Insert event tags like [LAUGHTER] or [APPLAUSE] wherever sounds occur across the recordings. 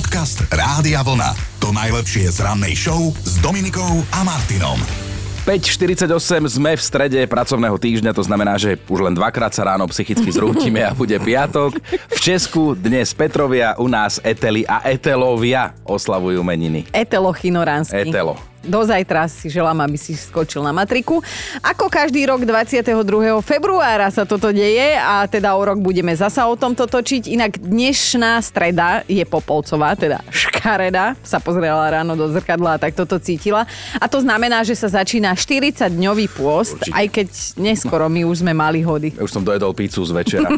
Podcast Rádia Vlna. To najlepšie z rannej show s Dominikou a Martinom. 5.48 sme v strede pracovného týždňa, to znamená, že už len dvakrát sa ráno psychicky zrútime a bude piatok. V Česku dnes Petrovia, u nás Eteli a Etelovia oslavujú meniny. Etelo Chinoránsky. Etelo. Do zajtra si želám, aby si skočil na matriku. Ako každý rok 22. februára sa toto deje a teda o rok budeme zasa o tomto točiť. Inak dnešná streda je Popolcová, teda škareda. Sa pozrela ráno do zrkadla a tak toto cítila. A to znamená, že sa začína 40-dňový pôst, Určite. aj keď neskoro my už sme mali hody. Ja už som dojedol pizzu z večera.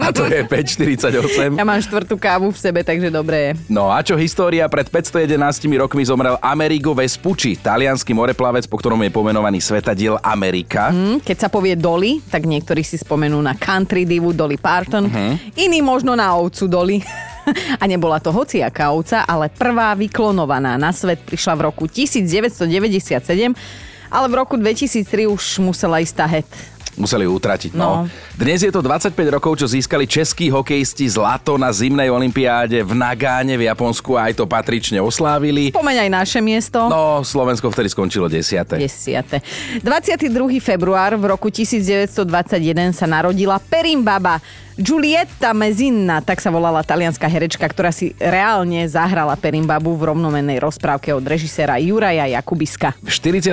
a to je 5.48. Ja mám štvrtú kávu v sebe, takže dobre je. No a čo história? Pred 511 rokmi zomrel Amerigo Vespucci, talianský moreplavec, po ktorom je pomenovaný svetadiel Amerika. Hm, Keď sa povie Dolly, tak niektorí si spomenú na country divu Dolly Parton, iní možno na ovcu Dolly. [LAUGHS] A nebola to hociaká ovca, ale prvá vyklonovaná na svet prišla v roku 1997, ale v roku 2003 už musela ísť tá het. Museli ju utratiť. No. No. Dnes je to 25 rokov, čo získali českí hokejisti zlato na zimnej olympiáde v Nagáne v Japonsku a aj to patrične oslávili. Pomeň aj naše miesto. No, Slovensko vtedy skončilo 10. 10. 22. február v roku 1921 sa narodila Perimbaba. Giulietta Mezinna, tak sa volala talianská herečka, ktorá si reálne zahrala Perimbabu v rovnomennej rozprávke od režiséra Juraja Jakubiska. V 49.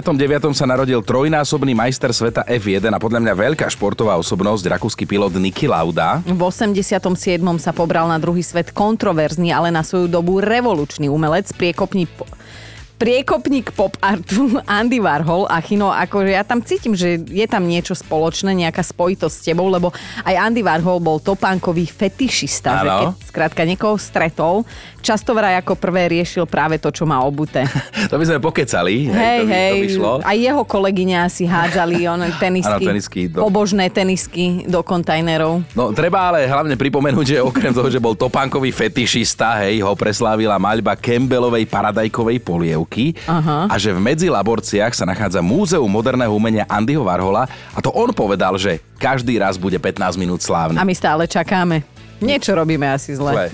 sa narodil trojnásobný majster sveta F1 a podľa mňa veľká športová osobnosť, rakúsky pilot Niki Lauda. V 87. sa pobral na druhý svet kontroverzný, ale na svoju dobu revolučný umelec, priekopník, priekopník pop artu Andy Warhol a Chino, akože ja tam cítim, že je tam niečo spoločné, nejaká spojitosť s tebou, lebo aj Andy Warhol bol topánkový fetišista, že keď skrátka niekoho stretol, často vraj ako prvé riešil práve to, čo má obuté. [LAUGHS] To by sme pokecali, hej, Hej, to, by, hej, to by šlo. aj jeho kolegyňa asi hádzali on, [LAUGHS] tenisky, Áno, tenisky do- pobožné tenisky do kontajnerov. No, treba ale hlavne pripomenúť, že okrem toho, že bol topánkový fetišista, hej, ho preslávila maľba Campbellovej paradajkovej polievky Aha. a že v medzilaborciách sa nachádza Múzeum moderného umenia Andyho Warhola a to on povedal, že každý raz bude 15 minút slávny. A my stále čakáme. Niečo robíme asi zle. Zle.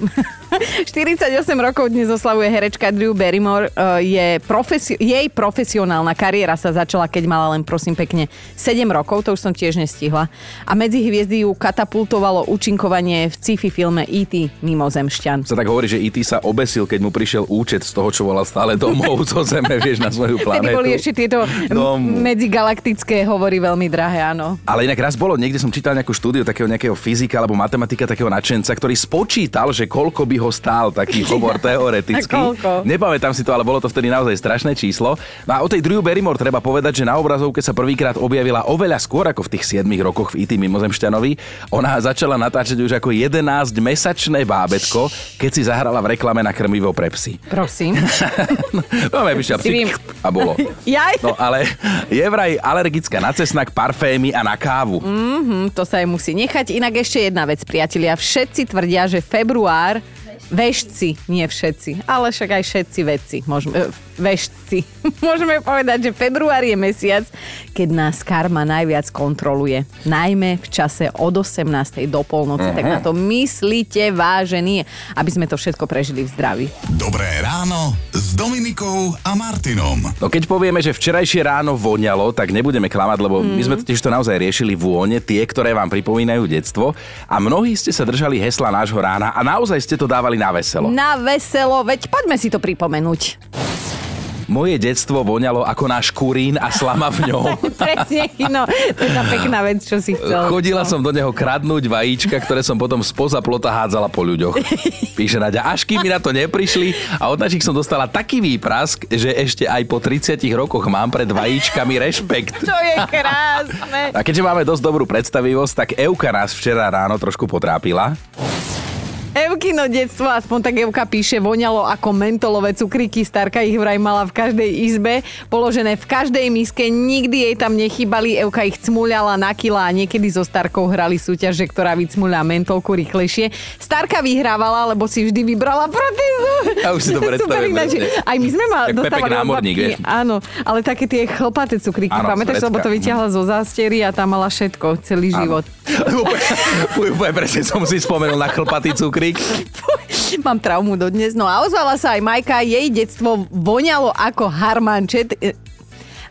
[LAUGHS] 48 rokov dnes oslavuje herečka Drew Barrymore. Eh, Je profesi- jej profesionálna kariéra sa začala, keď mala len prosím pekne 7 rokov, to už som tiež nestihla. A medzi hviezdy ju katapultovalo účinkovanie v sci-fi filme E.T. Mimozemšťan. Sa tak hovorí, že IT sa obesil, keď mu prišiel účet z toho, čo volal stále domov zo Zeme, [LAUGHS] vieš, na svoju planetu. boli ešte tieto Domu. medzigalaktické hovory veľmi drahé, áno. Ale inak raz bolo, niekde som čítal nejakú štúdiu takého nejakého fyzika alebo matematika, takého nadšenca, ktorý spočítal, že koľko by ho stál taký hovor [LAUGHS] teoreticky. Nepamätám si to, ale bolo to vtedy naozaj strašné číslo. No a o tej Drew Barrymore treba povedať, že na obrazovke sa prvýkrát objavila oveľa skôr ako v tých 7 rokoch v IT Mimozemšťanovi. Ona začala natáčať už ako 11-mesačné bábetko, keď si zahrala v reklame na krmivo pre psy. Prosím. [LAUGHS] No, vím. a bolo. Jaj, No ale je vraj alergická na cesnak, parfémy a na kávu. Hm, to sa jej musí nechať. Inak ešte jedna vec, priatelia. Všetci tvrdia, že február Vešci, nie všetci, ale však aj všetci vedci, môžeme, e, vešci. [LAUGHS] Môžeme povedať, že február je mesiac, keď nás karma najviac kontroluje. Najmä v čase od 18. do polnoci. Tak na to myslíte, vážení, aby sme to všetko prežili v zdraví. Dobré ráno s Dominikou a Martinom. No keď povieme, že včerajšie ráno voňalo, tak nebudeme klamať, lebo my sme totiž to naozaj riešili vône, tie, ktoré vám pripomínajú detstvo a mnohí ste sa držali hesla nášho rána a naozaj ste to dávali na veselo. Na veselo, veď poďme si to pripomenúť. Moje detstvo voňalo ako náš kurín a slama v ňom. [LAUGHS] Presne, no, to je tá pekná vec, čo si chcel. Chodila som do neho kradnúť vajíčka, ktoré som potom spoza plota hádzala po ľuďoch. Píše Nadia, až kým mi na to neprišli a od našich som dostala taký výprask, že ešte aj po 30 rokoch mám pred vajíčkami rešpekt. To je krásne. A keďže máme dosť dobrú predstavivosť, tak Euka nás včera ráno trošku potrápila. Evkino detstvo, aspoň tak Evka píše, voňalo ako mentolové cukríky. Starka ich vraj mala v každej izbe, položené v každej miske, nikdy jej tam nechybali. Evka ich cmuľala na kila a niekedy so Starkou hrali súťaže, ktorá vycmuľa mentolku rýchlejšie. Starka vyhrávala, lebo si vždy vybrala protézu. Ja už si to [LAUGHS] presne. Aj my sme mali, dostávali námorník, vieš. Áno, ale také tie chlpaté cukríky. Áno, Pamätáš, lebo to vyťahla zo zástery a tam mala všetko, celý život. [LAUGHS] Úplne presne som si spomenul na chlpatý cukrík. Mám traumu dodnes. No a ozvala sa aj Majka, jej detstvo voňalo ako harmančet,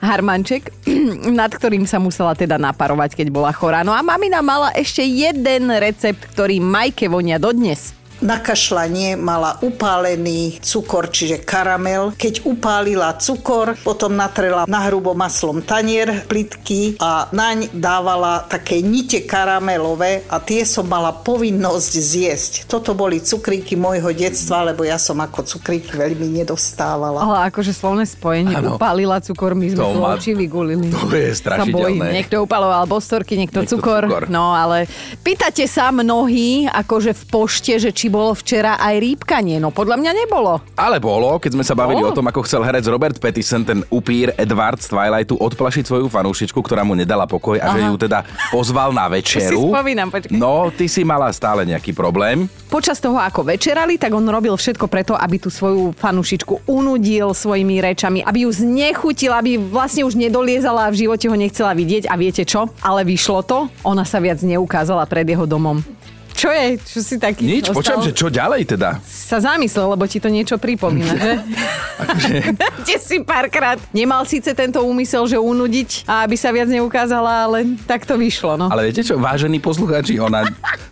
harmanček, [CLEARS THROAT] nad ktorým sa musela teda naparovať, keď bola chorá. No a mamina mala ešte jeden recept, ktorý Majke vonia dodnes na kašľanie mala upálený cukor, čiže karamel. Keď upálila cukor, potom natrela na hrubo maslom tanier plitky a naň dávala také nite karamelové a tie som mala povinnosť zjesť. Toto boli cukríky môjho detstva, lebo ja som ako cukríky veľmi nedostávala. Ale akože slovné spojenie, ano. upálila cukor, my sme to ma... oči vygulili. To je strašidelné. Niekto upaloval bostorky, niekto, niekto cukor. cukor. No ale pýtate sa mnohí, akože v pošte, že či bolo včera aj rýpkanie. No podľa mňa nebolo. Ale bolo, keď sme sa bavili bolo? o tom, ako chcel herec Robert Pattinson, ten upír Edward z Twilightu, odplašiť svoju fanúšičku, ktorá mu nedala pokoj a Aha. že ju teda pozval na večeru. si spomínam, počkej. No, ty si mala stále nejaký problém. Počas toho, ako večerali, tak on robil všetko preto, aby tú svoju fanúšičku unudil svojimi rečami, aby ju znechutil, aby vlastne už nedoliezala a v živote ho nechcela vidieť. A viete čo? Ale vyšlo to. Ona sa viac neukázala pred jeho domom. Čo je? Čo si taký Nič, počujem, že čo ďalej teda? Sa zamyslel, lebo ti to niečo pripomína, že? [LAUGHS] [LAUGHS] Kde si párkrát. Nemal síce tento úmysel, že unudiť a aby sa viac neukázala, ale tak to vyšlo, no. Ale viete čo, vážení poslucháči, ona,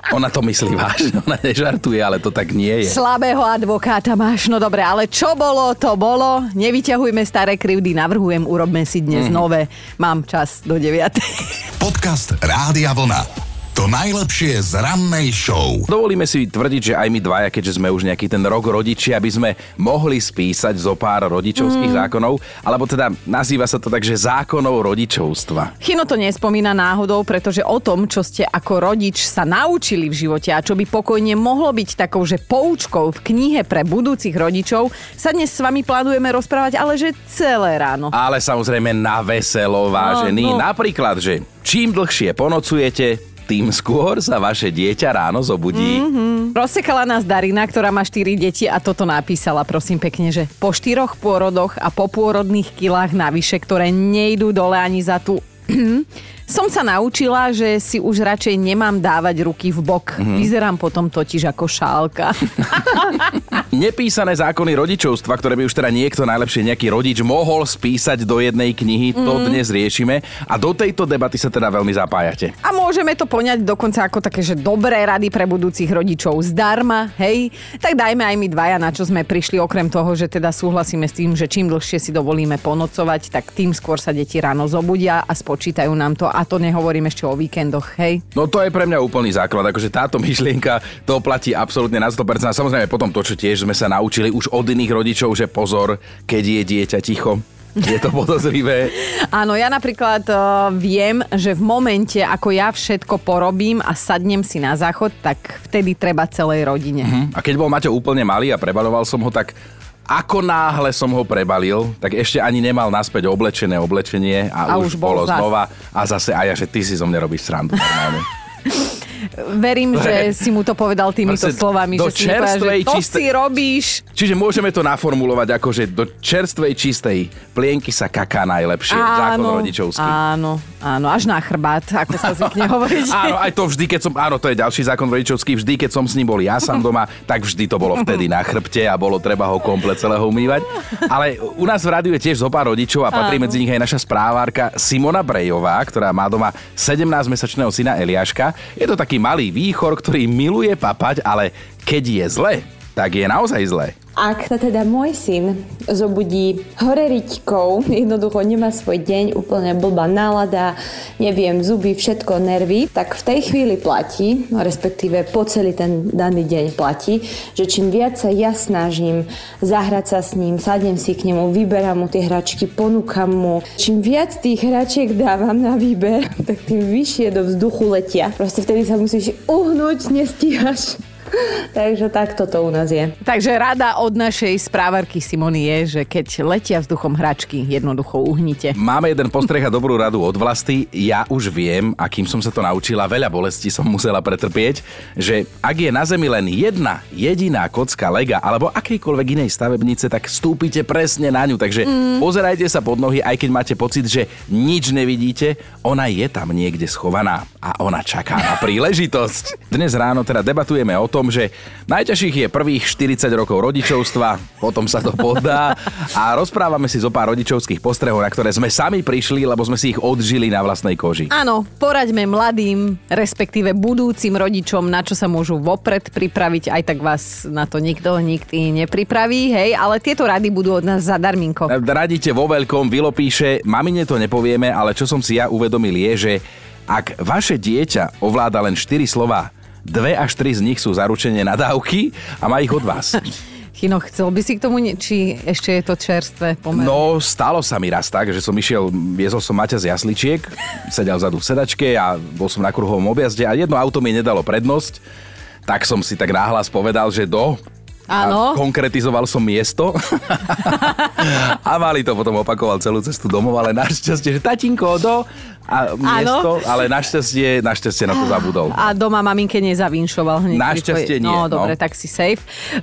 ona to myslí vážne, ona nežartuje, ale to tak nie je. Slabého advokáta máš, no dobre, ale čo bolo, to bolo. Nevyťahujme staré krivdy, navrhujem, urobme si dnes mm. nové. Mám čas do 9. Podcast Rádia Vlna. To najlepšie z rannej show. Dovolíme si tvrdiť, že aj my dvaja, keďže sme už nejaký ten rok rodiči, aby sme mohli spísať zo pár rodičovských mm. zákonov, alebo teda nazýva sa to tak, že zákonov rodičovstva. Chino to nespomína náhodou, pretože o tom, čo ste ako rodič sa naučili v živote a čo by pokojne mohlo byť takou, že poučkou v knihe pre budúcich rodičov, sa dnes s vami plánujeme rozprávať, ale že celé ráno. Ale samozrejme na veselo, vážený. No, no. Napríklad, že čím dlhšie ponocujete, tým skôr sa vaše dieťa ráno zobudí. Mm-hmm. Rozsekala nás Darina, ktorá má 4 deti a toto napísala, prosím pekne, že po štyroch pôrodoch a po pôrodných kilách navyše, ktoré nejdú dole ani za tú som sa naučila, že si už radšej nemám dávať ruky v bok. Mm-hmm. Vyzerám potom totiž ako šálka. [LAUGHS] Nepísané zákony rodičovstva, ktoré by už teda niekto najlepšie nejaký rodič mohol spísať do jednej knihy, to mm. dnes riešime a do tejto debaty sa teda veľmi zapájate. A môžeme to poňať dokonca ako také, že dobré rady pre budúcich rodičov zdarma, hej? Tak dajme aj my dvaja, na čo sme prišli, okrem toho, že teda súhlasíme s tým, že čím dlhšie si dovolíme ponocovať, tak tým skôr sa deti ráno zobudia a spočítajú nám to. A to nehovorím ešte o víkendoch, hej? No to je pre mňa úplný základ, akože táto [LAUGHS] myšlienka to platí absolútne na 100%. A samozrejme potom to, čo tiež sme sa naučili už od iných rodičov, že pozor, keď je dieťa ticho, je to podozrivé. [LAUGHS] Áno, ja napríklad uh, viem, že v momente, ako ja všetko porobím a sadnem si na záchod, tak vtedy treba celej rodine. Uh-huh. A keď bol Maťo úplne malý a prebaloval som ho, tak ako náhle som ho prebalil, tak ešte ani nemal naspäť oblečené oblečenie a, a už, už bolo zas. znova a zase aj ja, že ty si zo mňa robíš srandu normálne. [LAUGHS] verím, [LAUGHS] že si mu to povedal týmito Proste slovami, do že si čerstvej, povedal, že to čiste... si robíš. Čiže môžeme to naformulovať ako, že do čerstvej, čistej plienky sa kaká najlepšie. Áno, zákon rodičovský. Áno, áno, až na chrbát, ako sa zvykne [LAUGHS] hovoriť. áno, aj to vždy, keď som, áno, to je ďalší zákon rodičovský, vždy, keď som s ním bol ja sám doma, tak vždy to bolo vtedy na chrbte a bolo treba ho komplet celého umývať. Ale u nás v rádiu je tiež zo pár rodičov a patrí áno. medzi nich aj naša správárka Simona Brejová, ktorá má doma 17-mesačného syna Eliáška. Je to taký malý výchor, ktorý miluje papať, ale keď je zle, tak je naozaj zle. Ak sa teda môj syn zobudí hore riťkou, jednoducho nemá svoj deň, úplne blbá nálada, neviem, zuby, všetko, nervy, tak v tej chvíli platí, respektíve po celý ten daný deň platí, že čím viac sa ja snažím zahrať sa s ním, sadnem si k nemu, vyberám mu tie hračky, ponúkam mu, čím viac tých hračiek dávam na výber, [LAUGHS] tak tým vyššie do vzduchu letia. Proste vtedy sa musíš uhnúť, nestíhaš [LAUGHS] Takže takto to u nás je. Takže rada od našej správarky Simony je, že keď letia vzduchom hračky, jednoducho uhnite. Máme jeden postreh a dobrú radu od vlasti. Ja už viem, akým som sa to naučila, veľa bolesti som musela pretrpieť, že ak je na zemi len jedna jediná kocka lega alebo akejkoľvek inej stavebnice, tak stúpite presne na ňu. Takže mm. pozerajte sa pod nohy, aj keď máte pocit, že nič nevidíte, ona je tam niekde schovaná a ona čaká na príležitosť. [LAUGHS] Dnes ráno teda debatujeme o tom, tom, že najťažších je prvých 40 rokov rodičovstva, potom sa to podá a rozprávame si zo pár rodičovských postrehov, na ktoré sme sami prišli, lebo sme si ich odžili na vlastnej koži. Áno, poraďme mladým, respektíve budúcim rodičom, na čo sa môžu vopred pripraviť, aj tak vás na to nikto nikdy nepripraví, hej, ale tieto rady budú od nás zadarminko. Radíte vo veľkom, Vilo píše, mamine to nepovieme, ale čo som si ja uvedomil je, že ak vaše dieťa ovláda len 4 slova, dve až tri z nich sú zaručené na dávky a má ich od vás. [LAUGHS] Chino, chcel by si k tomu, či ešte je to čerstvé pomer? No, stalo sa mi raz tak, že som išiel, viezol som Maťa z jasličiek, sedel vzadu v sedačke a bol som na kruhovom objazde a jedno auto mi nedalo prednosť, tak som si tak náhlas povedal, že do, Áno. Konkretizoval som miesto. [LAUGHS] a mali to potom opakoval celú cestu domov, ale našťastie, že tatinko, do a miesto, ale našťastie, našťastie na to zabudol. A doma maminke nezavinšoval hneď. Našťastie nie, No, no. dobre, tak si safe. [LAUGHS]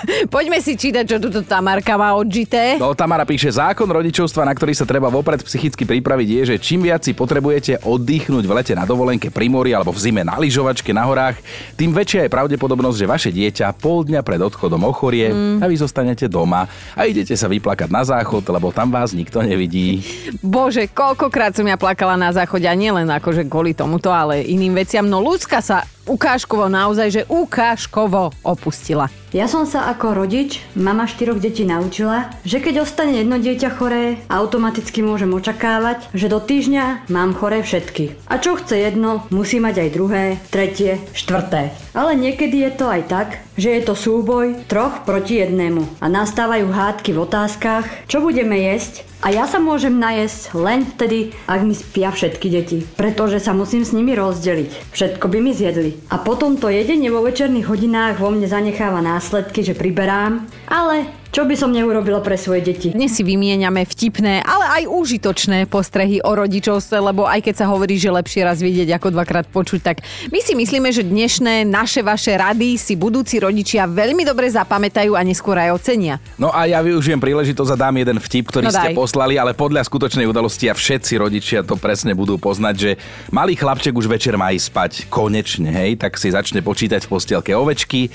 [LAUGHS] Poďme si čítať, čo tu Tamarka má odžité. No, Tamara píše, zákon rodičovstva, na ktorý sa treba vopred psychicky pripraviť, je, že čím viac si potrebujete oddychnúť v lete na dovolenke pri mori alebo v zime na lyžovačke na horách, tým väčšia je pravdepodobnosť, že vaše dieťa pol dňa pred odchodom ochorie mm. a vy zostanete doma a idete sa vyplakať na záchod, lebo tam vás nikto nevidí. Bože, koľkokrát som ja plakala na záchode a nielen akože kvôli tomuto, ale iným veciam. No ľudská sa ukážkovo naozaj, že ukážkovo opustila. Ja som sa ako rodič, mama štyroch detí naučila, že keď ostane jedno dieťa choré, automaticky môžem očakávať, že do týždňa mám choré všetky. A čo chce jedno, musí mať aj druhé, tretie, štvrté. Ale niekedy je to aj tak, že je to súboj troch proti jednému a nastávajú hádky v otázkach, čo budeme jesť a ja sa môžem najesť len vtedy, ak mi spia všetky deti, pretože sa musím s nimi rozdeliť. Všetko by mi zjedli. A potom to jedenie vo večerných hodinách vo mne zanecháva následky, že priberám, ale čo by som neurobila pre svoje deti? Dnes si vymieňame vtipné, ale aj užitočné postrehy o rodičovstve, lebo aj keď sa hovorí, že lepšie raz vidieť ako dvakrát počuť, tak my si myslíme, že dnešné naše vaše rady si budúci rodičia veľmi dobre zapamätajú a neskôr aj ocenia. No a ja využijem príležitosť a dám jeden vtip, ktorý No ste poslali, ale podľa skutočnej udalosti a všetci rodičia to presne budú poznať, že malý chlapček už večer má ísť spať. Konečne, hej, tak si začne počítať v postielke ovečky.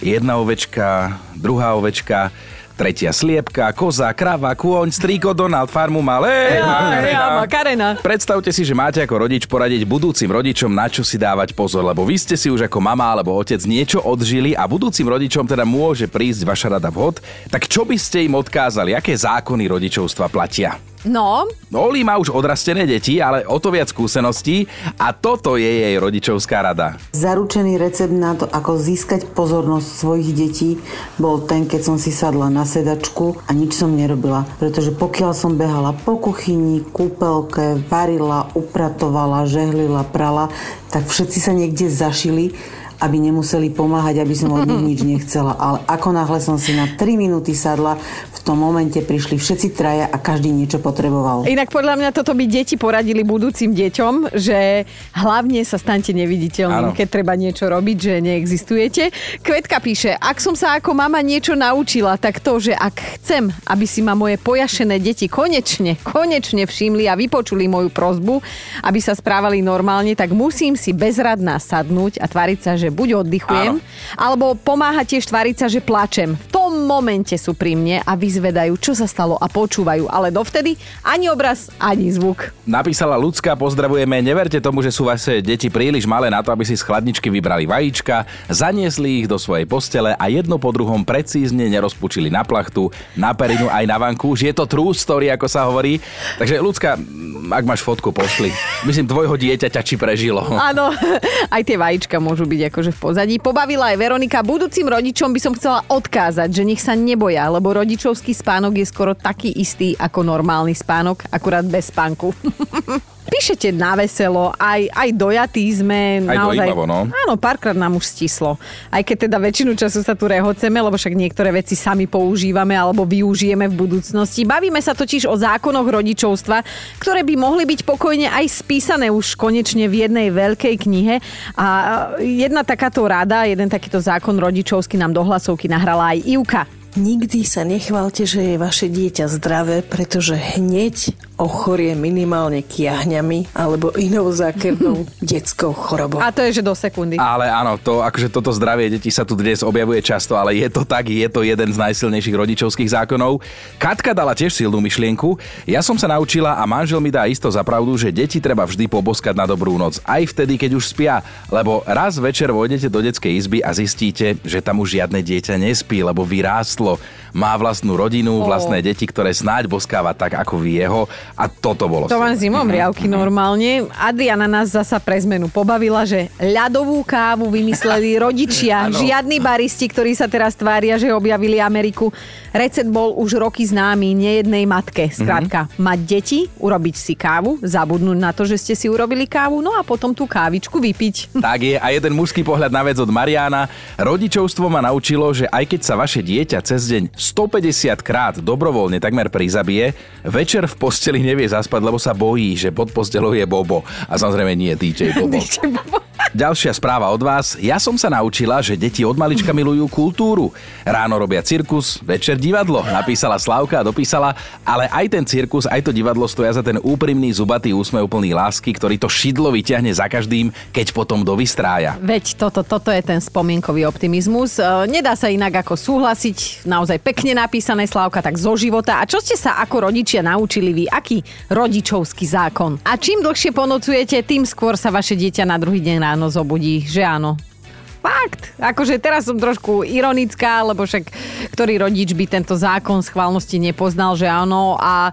Jedna ovečka, druhá ovečka, tretia sliepka, koza, krava, kôň, strýko, Donald, farmu mal. Ej, Makarena. Makarena. Predstavte si, že máte ako rodič poradiť budúcim rodičom, na čo si dávať pozor, lebo vy ste si už ako mama alebo otec niečo odžili a budúcim rodičom teda môže prísť vaša rada vhod. Tak čo by ste im odkázali? Aké zákony rodičovstva platia? No, Oli má už odrastené deti, ale o to viac skúseností a toto je jej rodičovská rada. Zaručený recept na to, ako získať pozornosť svojich detí, bol ten, keď som si sadla na sedačku a nič som nerobila. Pretože pokiaľ som behala po kuchyni, kúpelke, varila, upratovala, žehlila, prala, tak všetci sa niekde zašili aby nemuseli pomáhať, aby som od nich nič [LAUGHS] nechcela. Ale ako náhle som si na 3 minúty sadla, v tom momente prišli všetci traja a každý niečo potreboval. inak podľa mňa toto by deti poradili budúcim deťom, že hlavne sa staňte neviditeľným, Áno. keď treba niečo robiť, že neexistujete. Kvetka píše, ak som sa ako mama niečo naučila, tak to, že ak chcem, aby si ma moje pojašené deti konečne, konečne všimli a vypočuli moju prozbu, aby sa správali normálne, tak musím si bezradná sadnúť a tváriť sa, že buď oddychujem, alebo pomáhať tiež tváriť sa, že plačem. V tom momente sú pri mne a vyzvedajú, čo sa stalo a počúvajú, ale dovtedy ani obraz, ani zvuk. Napísala ľudská, pozdravujeme, neverte tomu, že sú vaše deti príliš malé na to, aby si z chladničky vybrali vajíčka, zaniesli ich do svojej postele a jedno po druhom precízne nerozpučili na plachtu, na perinu aj na vanku. Už je to true story, ako sa hovorí. Takže ľudská, ak máš fotku, pošli. Myslím, tvojho dieťaťa či prežilo. Áno, aj tie vajíčka môžu byť akože v pozadí. Pobavila aj Veronika. Budúcim rodičom by som chcela odkázať, že nech sa neboja, lebo rodičovský spánok je skoro taký istý ako normálny spánok, akurát bez spánku. [LAUGHS] Píšete na veselo, aj, aj dojatí sme. Aj naozaj, dojímavo, no. Áno, párkrát nám už stislo. Aj keď teda väčšinu času sa tu rehoceme, lebo však niektoré veci sami používame alebo využijeme v budúcnosti. Bavíme sa totiž o zákonoch rodičovstva, ktoré by mohli byť pokojne aj spísané už konečne v jednej veľkej knihe. A jedna takáto rada, jeden takýto zákon rodičovský nám do hlasovky nahrala aj Ivka. Nikdy sa nechválte, že je vaše dieťa zdravé, pretože hneď ochorie minimálne kiahňami alebo inou zákernou [LAUGHS] detskou chorobou. A to je, že do sekundy. Ale áno, to, akože toto zdravie detí sa tu dnes objavuje často, ale je to tak, je to jeden z najsilnejších rodičovských zákonov. Katka dala tiež silnú myšlienku. Ja som sa naučila a manžel mi dá isto za pravdu, že deti treba vždy poboskať na dobrú noc. Aj vtedy, keď už spia. Lebo raz večer vojdete do detskej izby a zistíte, že tam už žiadne dieťa nespí, lebo vyrástlo. Má vlastnú rodinu, vlastné deti, ktoré snáď boskáva tak, ako vy jeho. A toto bolo. To mám zimom riavky normálne. Adriana nás zasa pre zmenu pobavila, že ľadovú kávu vymysleli [LAUGHS] rodičia. Žiadni baristi, ktorí sa teraz tvária, že objavili Ameriku. Recept bol už roky známy nejednej matke. Skrátka, mať deti, urobiť si kávu, zabudnúť na to, že ste si urobili kávu, no a potom tú kávičku vypiť. [LAUGHS] Tak je a jeden mužský pohľad na vec od Mariana. Rodičovstvo ma naučilo, že aj keď sa vaše dieťa cez deň 150 krát dobrovoľne takmer prizabije, večer v posteli nevie zaspať, lebo sa bojí, že pod postelou je Bobo. A samozrejme nie DJ Bobo. Ďalšia správa od vás. Ja som sa naučila, že deti od malička milujú kultúru. Ráno robia cirkus, večer divadlo. Napísala Slavka a dopísala, ale aj ten cirkus, aj to divadlo stoja za ten úprimný zubatý úsmev plný lásky, ktorý to šidlo vyťahne za každým, keď potom dovystrája. Veď toto, toto je ten spomienkový optimizmus. E, Nedá sa inak ako súhlasiť. Naozaj pekne napísané Slávka, tak zo života. A čo ste sa ako rodičia naučili vy? Aký rodičovský zákon? A čím dlhšie ponocujete, tým skôr sa vaše dieťa na druhý deň ráno zobudí, že áno? Fakt. Akože teraz som trošku ironická, lebo však ktorý rodič by tento zákon schválnosti nepoznal, že áno. A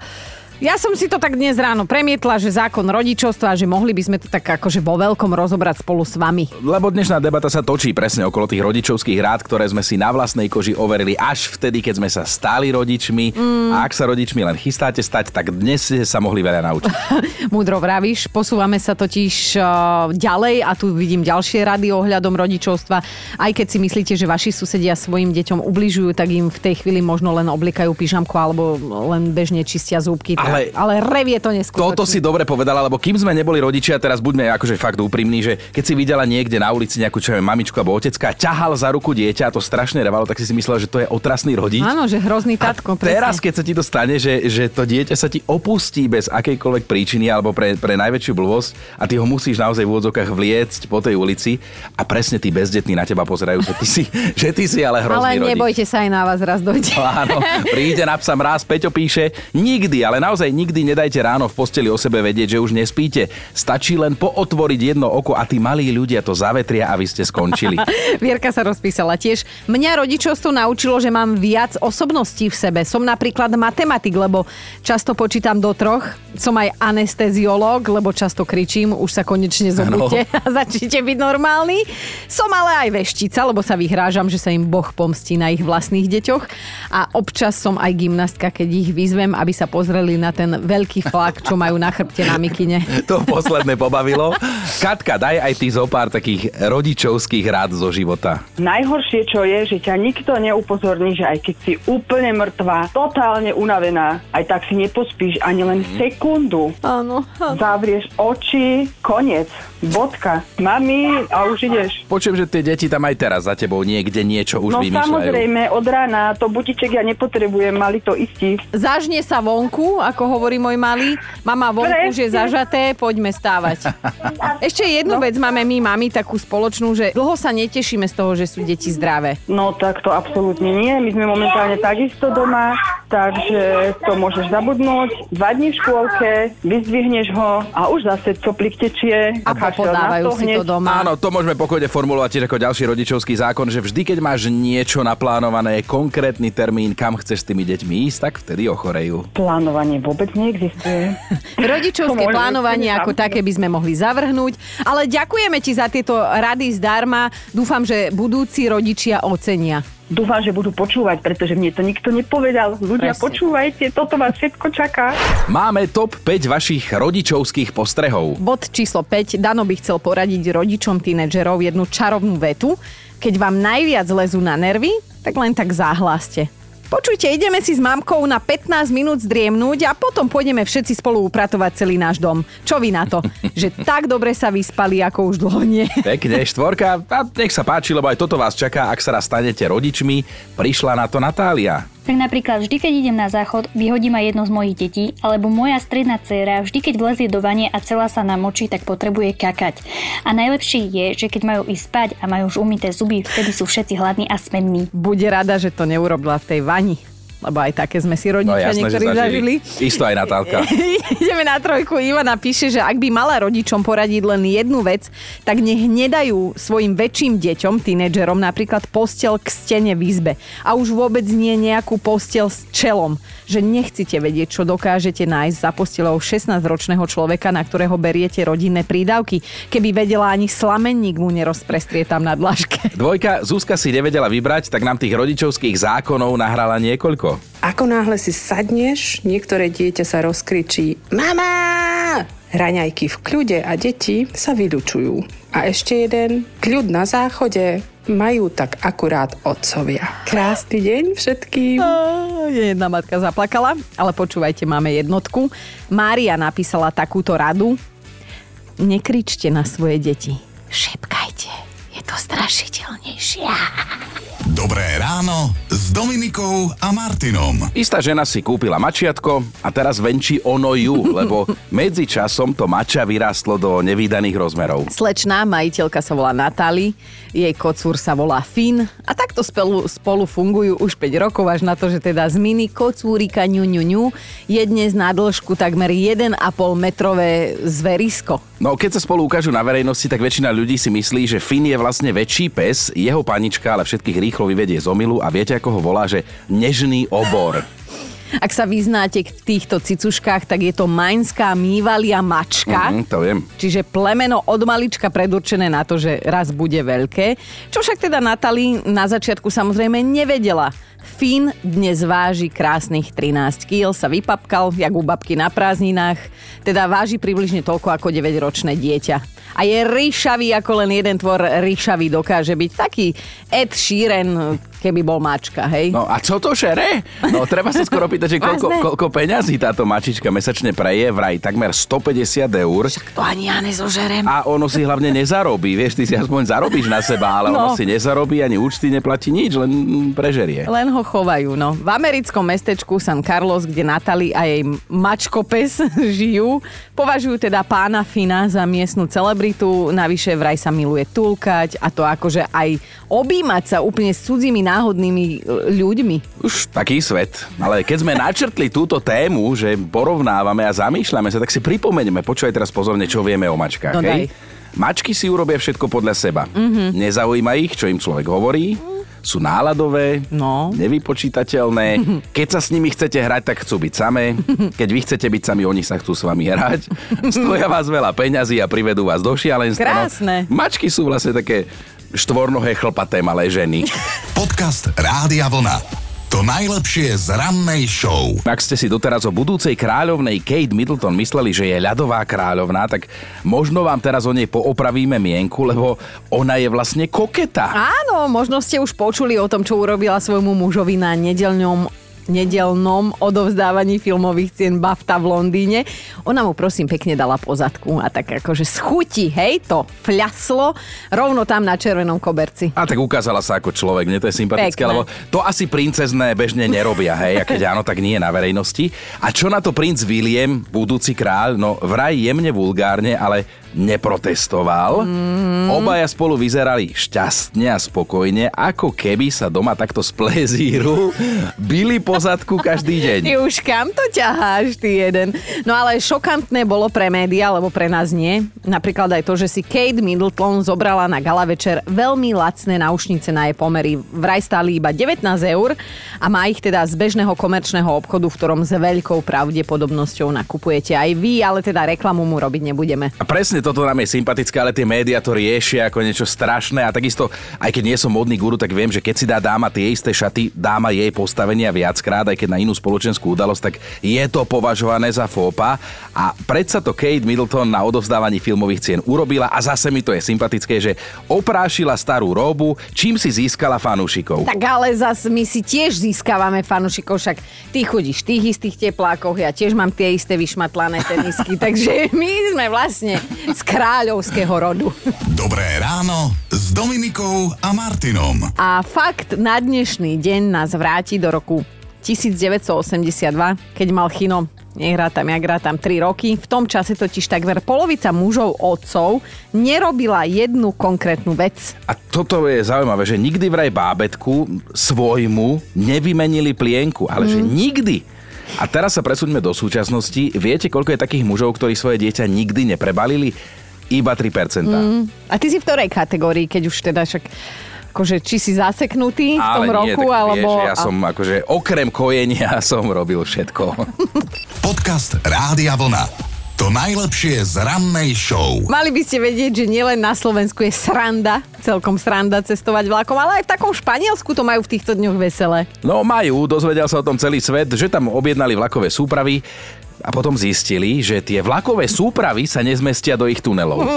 ja som si to tak dnes ráno premietla, že zákon rodičovstva, že mohli by sme to tak akože vo veľkom rozobrať spolu s vami. Lebo dnešná debata sa točí presne okolo tých rodičovských rád, ktoré sme si na vlastnej koži overili až vtedy, keď sme sa stali rodičmi. Mm. A ak sa rodičmi len chystáte stať, tak dnes ste sa mohli veľa naučiť. [LAUGHS] Múdro vravíš, posúvame sa totiž uh, ďalej a tu vidím ďalšie rady ohľadom rodičovstva. Aj keď si myslíte, že vaši susedia svojim deťom ubližujú, tak im v tej chvíli možno len oblikajú pyžamku alebo len bežne čistia zúbky. Ale- ale revie to neskutočne. Toto si dobre povedala, lebo kým sme neboli rodičia, teraz buďme akože fakt úprimní, že keď si videla niekde na ulici nejakú čo viem, mamičku alebo otecka, ťahal za ruku dieťa a to strašne revalo, tak si si myslela, že to je otrasný rodič. Áno, že hrozný tatko. Teraz, keď sa ti to stane, že, že to dieťa sa ti opustí bez akejkoľvek príčiny alebo pre, pre najväčšiu blbosť a ty ho musíš naozaj v úvodzokách vliecť po tej ulici a presne tí bezdetní na teba pozerajú, že ty si, [LAUGHS] že ty si ale hrozný Ale rodič. nebojte sa, aj na vás raz dojde. Áno, príde na psa mráz, Peťo píše, nikdy, ale naozaj nikdy nedajte ráno v posteli o sebe vedieť, že už nespíte. Stačí len pootvoriť jedno oko a tí malí ľudia to zavetria a vy ste skončili. [LAUGHS] Vierka sa rozpísala tiež. Mňa rodičovstvo naučilo, že mám viac osobností v sebe. Som napríklad matematik, lebo často počítam do troch. Som aj anesteziológ, lebo často kričím, už sa konečne zobudte a [LAUGHS] začnite byť normálni. Som ale aj veštica, lebo sa vyhrážam, že sa im Boh pomstí na ich vlastných deťoch. A občas som aj gymnastka, keď ich vyzvem, aby sa pozreli na ten veľký flak, čo majú na chrbte na mikine. to posledné pobavilo. Katka, daj aj ty zo pár takých rodičovských rád zo života. Najhoršie, čo je, že ťa nikto neupozorní, že aj keď si úplne mŕtva, totálne unavená, aj tak si nepospíš ani len sekundu. Áno. Zavrieš oči, koniec, bodka. Mami, a už ideš. Počujem, že tie deti tam aj teraz za tebou niekde niečo už no vymýšľajú. samozrejme, od rána to budiček ja nepotrebujem, mali to istí. Zažne sa vonku, ako hovorí môj malý. Mama vonku už je zažaté, poďme stávať. [LAUGHS] Ešte jednu vec máme my, mami, takú spoločnú, že dlho sa netešíme z toho, že sú deti zdravé. No tak to absolútne nie. My sme momentálne takisto doma, takže to môžeš zabudnúť. Dva dní v škôlke, vyzdvihneš ho a už zase coplík tečie. A to si to doma. Áno, to môžeme pokojne formulovať tiež ako ďalší rodičovský zákon, že vždy, keď máš niečo naplánované, konkrétny termín, kam chceš s tými deťmi ísť, tak vtedy ochorejú. Plánovanie vôbec neexistuje. [LAUGHS] Rodičovské plánovanie ako také by sme mohli zavrhnúť, ale ďakujeme ti za tieto rady zdarma. Dúfam, že budúci rodičia ocenia. Dúfam, že budú počúvať, pretože mne to nikto nepovedal. Ľudia, Presne. počúvajte, toto vás všetko čaká. Máme top 5 vašich rodičovských postrehov. Bod číslo 5. Dano by chcel poradiť rodičom tínedžerov jednu čarovnú vetu. Keď vám najviac lezú na nervy, tak len tak zahláste. Počujte, ideme si s mamkou na 15 minút zdriemnúť a potom pôjdeme všetci spolu upratovať celý náš dom. Čo vy na to? [LAUGHS] Že tak dobre sa vyspali, ako už dlho nie. Pekne, štvorka. A nech sa páči, lebo aj toto vás čaká, ak sa raz stanete rodičmi. Prišla na to Natália. Tak napríklad vždy, keď idem na záchod, vyhodím aj jedno z mojich detí, alebo moja stredná dcéra vždy, keď vlezie do vane a celá sa namočí, tak potrebuje kakať. A najlepšie je, že keď majú ísť spať a majú už umité zuby, vtedy sú všetci hladní a smední. Bude rada, že to neurobila v tej vani. Lebo aj také sme si rodičia No jasné, niektorí zažili. zažili. Isto aj Natálka. [LAUGHS] Ideme na trojku. Ivana píše, že ak by mala rodičom poradiť len jednu vec, tak nech nedajú svojim väčším deťom, tínedžerom, napríklad postel k stene v izbe. A už vôbec nie nejakú postel s čelom. Že nechcete vedieť, čo dokážete nájsť za postelou 16-ročného človeka, na ktorého beriete rodinné prídavky. Keby vedela ani slamenník mu nerozprestrie tam na dlažke. Dvojka, Zuzka si nevedela vybrať, tak nám tých rodičovských zákonov nahrala niekoľko. Ako náhle si sadneš, niektoré dieťa sa rozkričí Mama! Raňajky v kľude a deti sa vylučujú. A ešte jeden, kľud na záchode, majú tak akurát otcovia. Krásny deň všetkým. Jedna matka zaplakala, ale počúvajte, máme jednotku. Mária napísala takúto radu. Nekričte na svoje deti. Šepkajte. Je to strašiteľnejšie. Dobré ráno Dominikou a Martinom. Istá žena si kúpila mačiatko a teraz venčí ono ju, lebo [LAUGHS] medzi časom to mača vyrástlo do nevýdaných rozmerov. Slečná majiteľka sa volá Natali, jej kocúr sa volá Finn a takto spolu, spolu fungujú už 5 rokov až na to, že teda z mini kocúrika ňu, ňu, ňu je dnes na dĺžku takmer 1,5 metrové zverisko. No keď sa spolu ukážu na verejnosti, tak väčšina ľudí si myslí, že Finn je vlastne väčší pes, jeho panička ale všetkých rýchlo vyvedie z omilu a viete ako ho volá, že nežný obor. Ak sa vyznáte v týchto cicuškách, tak je to mainská mývalia mačka. Mhm, to viem. Čiže plemeno od malička predurčené na to, že raz bude veľké. Čo však teda Natali na začiatku samozrejme nevedela. Finn dnes váži krásnych 13 kg, sa vypapkal, jak u babky na prázdninách, teda váži približne toľko ako 9-ročné dieťa. A je ríšavý, ako len jeden tvor ríšavý dokáže byť. Taký Ed Sheeran, keby bol mačka, hej? No a čo to šere? No treba sa skoro pýtať, že koľko, koľko peňazí táto mačička mesačne preje, vraj takmer 150 eur. To ani ja nezožerem. A ono si hlavne nezarobí, vieš, ty si aspoň zarobíš na seba, ale ono No. si nezarobí, ani účty neplatí nič, len prežerie. Len ho chovajú, no. V americkom mestečku San Carlos, kde Natali a jej mačkopes [LAUGHS] žijú, považujú teda pána Fina za miestnu celebritu, navyše vraj sa miluje tulkať a to akože aj objímať sa úplne s cudzími náhodnými e, ľuďmi. Už taký svet. Ale keď sme načrtli túto tému, že porovnávame a zamýšľame sa, tak si pripomeňme, počúvaj teraz pozorne, čo vieme o mačkách. No. Mačky si urobia všetko podľa seba. Mhm. Nezaujíma ich, čo im človek hovorí. Sú náladové, no. nevypočítateľné. [LAUGHS] Keď sa s nimi chcete hrať, tak chcú byť samé. Keď vy chcete byť sami, oni sa chcú s vami hrať. [LAUGHS] Stoja vás veľa peňazí a privedú vás do šialenstva. No, Krásne. mačky sú vlastne také štvornohé chlpaté malé ženy. Podcast Rádia Vlna. To najlepšie z rannej show. Ak ste si doteraz o budúcej kráľovnej Kate Middleton mysleli, že je ľadová kráľovná, tak možno vám teraz o nej poopravíme mienku, lebo ona je vlastne koketa. Áno, možno ste už počuli o tom, čo urobila svojmu mužovi na nedelňom nedelnom odovzdávaní filmových cien BAFTA v Londýne. Ona mu prosím pekne dala pozadku a tak akože schutí, hej, to fľaslo rovno tam na červenom koberci. A tak ukázala sa ako človek, mne to je sympatické, Pekné. lebo to asi princezné bežne nerobia, hej, a keď áno, tak nie na verejnosti. A čo na to princ William, budúci kráľ, no vraj jemne vulgárne, ale neprotestoval. Mm. Obaja spolu vyzerali šťastne a spokojne, ako keby sa doma takto z plezíru byli po zadku každý deň. Ty už kam to ťaháš, ty jeden? No ale šokantné bolo pre médiá, lebo pre nás nie. Napríklad aj to, že si Kate Middleton zobrala na gala večer veľmi lacné náušnice na jej pomery. Vraj stáli iba 19 eur a má ich teda z bežného komerčného obchodu, v ktorom s veľkou pravdepodobnosťou nakupujete aj vy, ale teda reklamu mu robiť nebudeme. A presne toto nám je sympatické, ale tie médiá to riešia ako niečo strašné a takisto, aj keď nie som modný guru, tak viem, že keď si dá dáma tie isté šaty, dáma jej postavenia viackrát, aj keď na inú spoločenskú udalosť, tak je to považované za fópa a predsa to Kate Middleton na odovzdávaní filmových cien urobila a zase mi to je sympatické, že oprášila starú robu, čím si získala fanúšikov. Tak ale zas my si tiež získavame fanúšikov, však ty chodíš v tých istých teplákoch, ja tiež mám tie isté vyšmatlané tenisky, [LAUGHS] takže my sme vlastne z kráľovského rodu. Dobré ráno s Dominikou a Martinom. A fakt na dnešný deň nás vráti do roku 1982, keď mal Chino nehrá tam, ja tam 3 roky. V tom čase totiž takmer polovica mužov otcov nerobila jednu konkrétnu vec. A toto je zaujímavé, že nikdy vraj bábetku svojmu nevymenili plienku, ale mm. že nikdy. A teraz sa presúďme do súčasnosti. Viete, koľko je takých mužov, ktorí svoje dieťa nikdy neprebalili? Iba 3%. Mm. A ty si v ktorej kategórii, keď už teda však akože či si zaseknutý v tom Ale roku, nie, tak alebo... Vieš, ja som akože okrem kojenia [LAUGHS] som robil všetko. [LAUGHS] Podcast Rádia Vlna. To najlepšie z rannej show. Mali by ste vedieť, že nielen na Slovensku je sranda, celkom sranda cestovať vlakom, ale aj v takom Španielsku to majú v týchto dňoch vesele. No majú, dozvedel sa o tom celý svet, že tam objednali vlakové súpravy a potom zistili, že tie vlakové súpravy sa nezmestia do ich tunelov. [LAUGHS]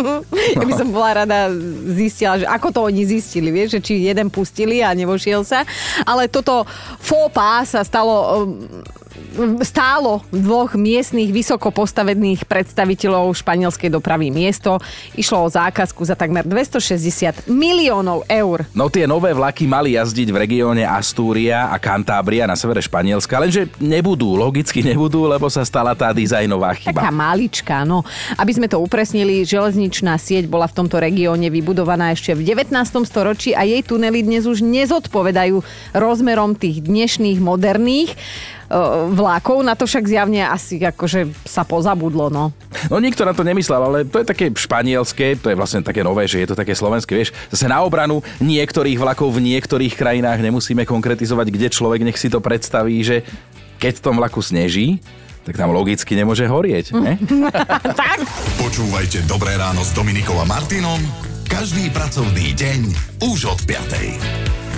Ja by som bola rada zistila, že ako to oni zistili, vieš, že či jeden pustili a nevošiel sa. Ale toto pas sa stalo stálo dvoch miestnych vysoko postavených predstaviteľov španielskej dopravy miesto. Išlo o zákazku za takmer 260 miliónov eur. No tie nové vlaky mali jazdiť v regióne Astúria a Cantábria na severe Španielska, lenže nebudú, logicky nebudú, lebo sa stala tá dizajnová chyba. Taká malička, no. Aby sme to upresnili, železničná sieť bola v tomto regióne vybudovaná ešte v 19. storočí a jej tunely dnes už nezodpovedajú rozmerom tých dnešných moderných vlákov, na to však zjavne asi akože sa pozabudlo, no. No nikto na to nemyslel, ale to je také španielské, to je vlastne také nové, že je to také slovenské, vieš. Zase na obranu niektorých vlakov v niektorých krajinách nemusíme konkretizovať, kde človek nech si to predstaví, že keď v tom vlaku sneží, tak tam logicky nemôže horieť, ne? [LAUGHS] [LAUGHS] Počúvajte Dobré ráno s Dominikou a Martinom každý pracovný deň už od 5.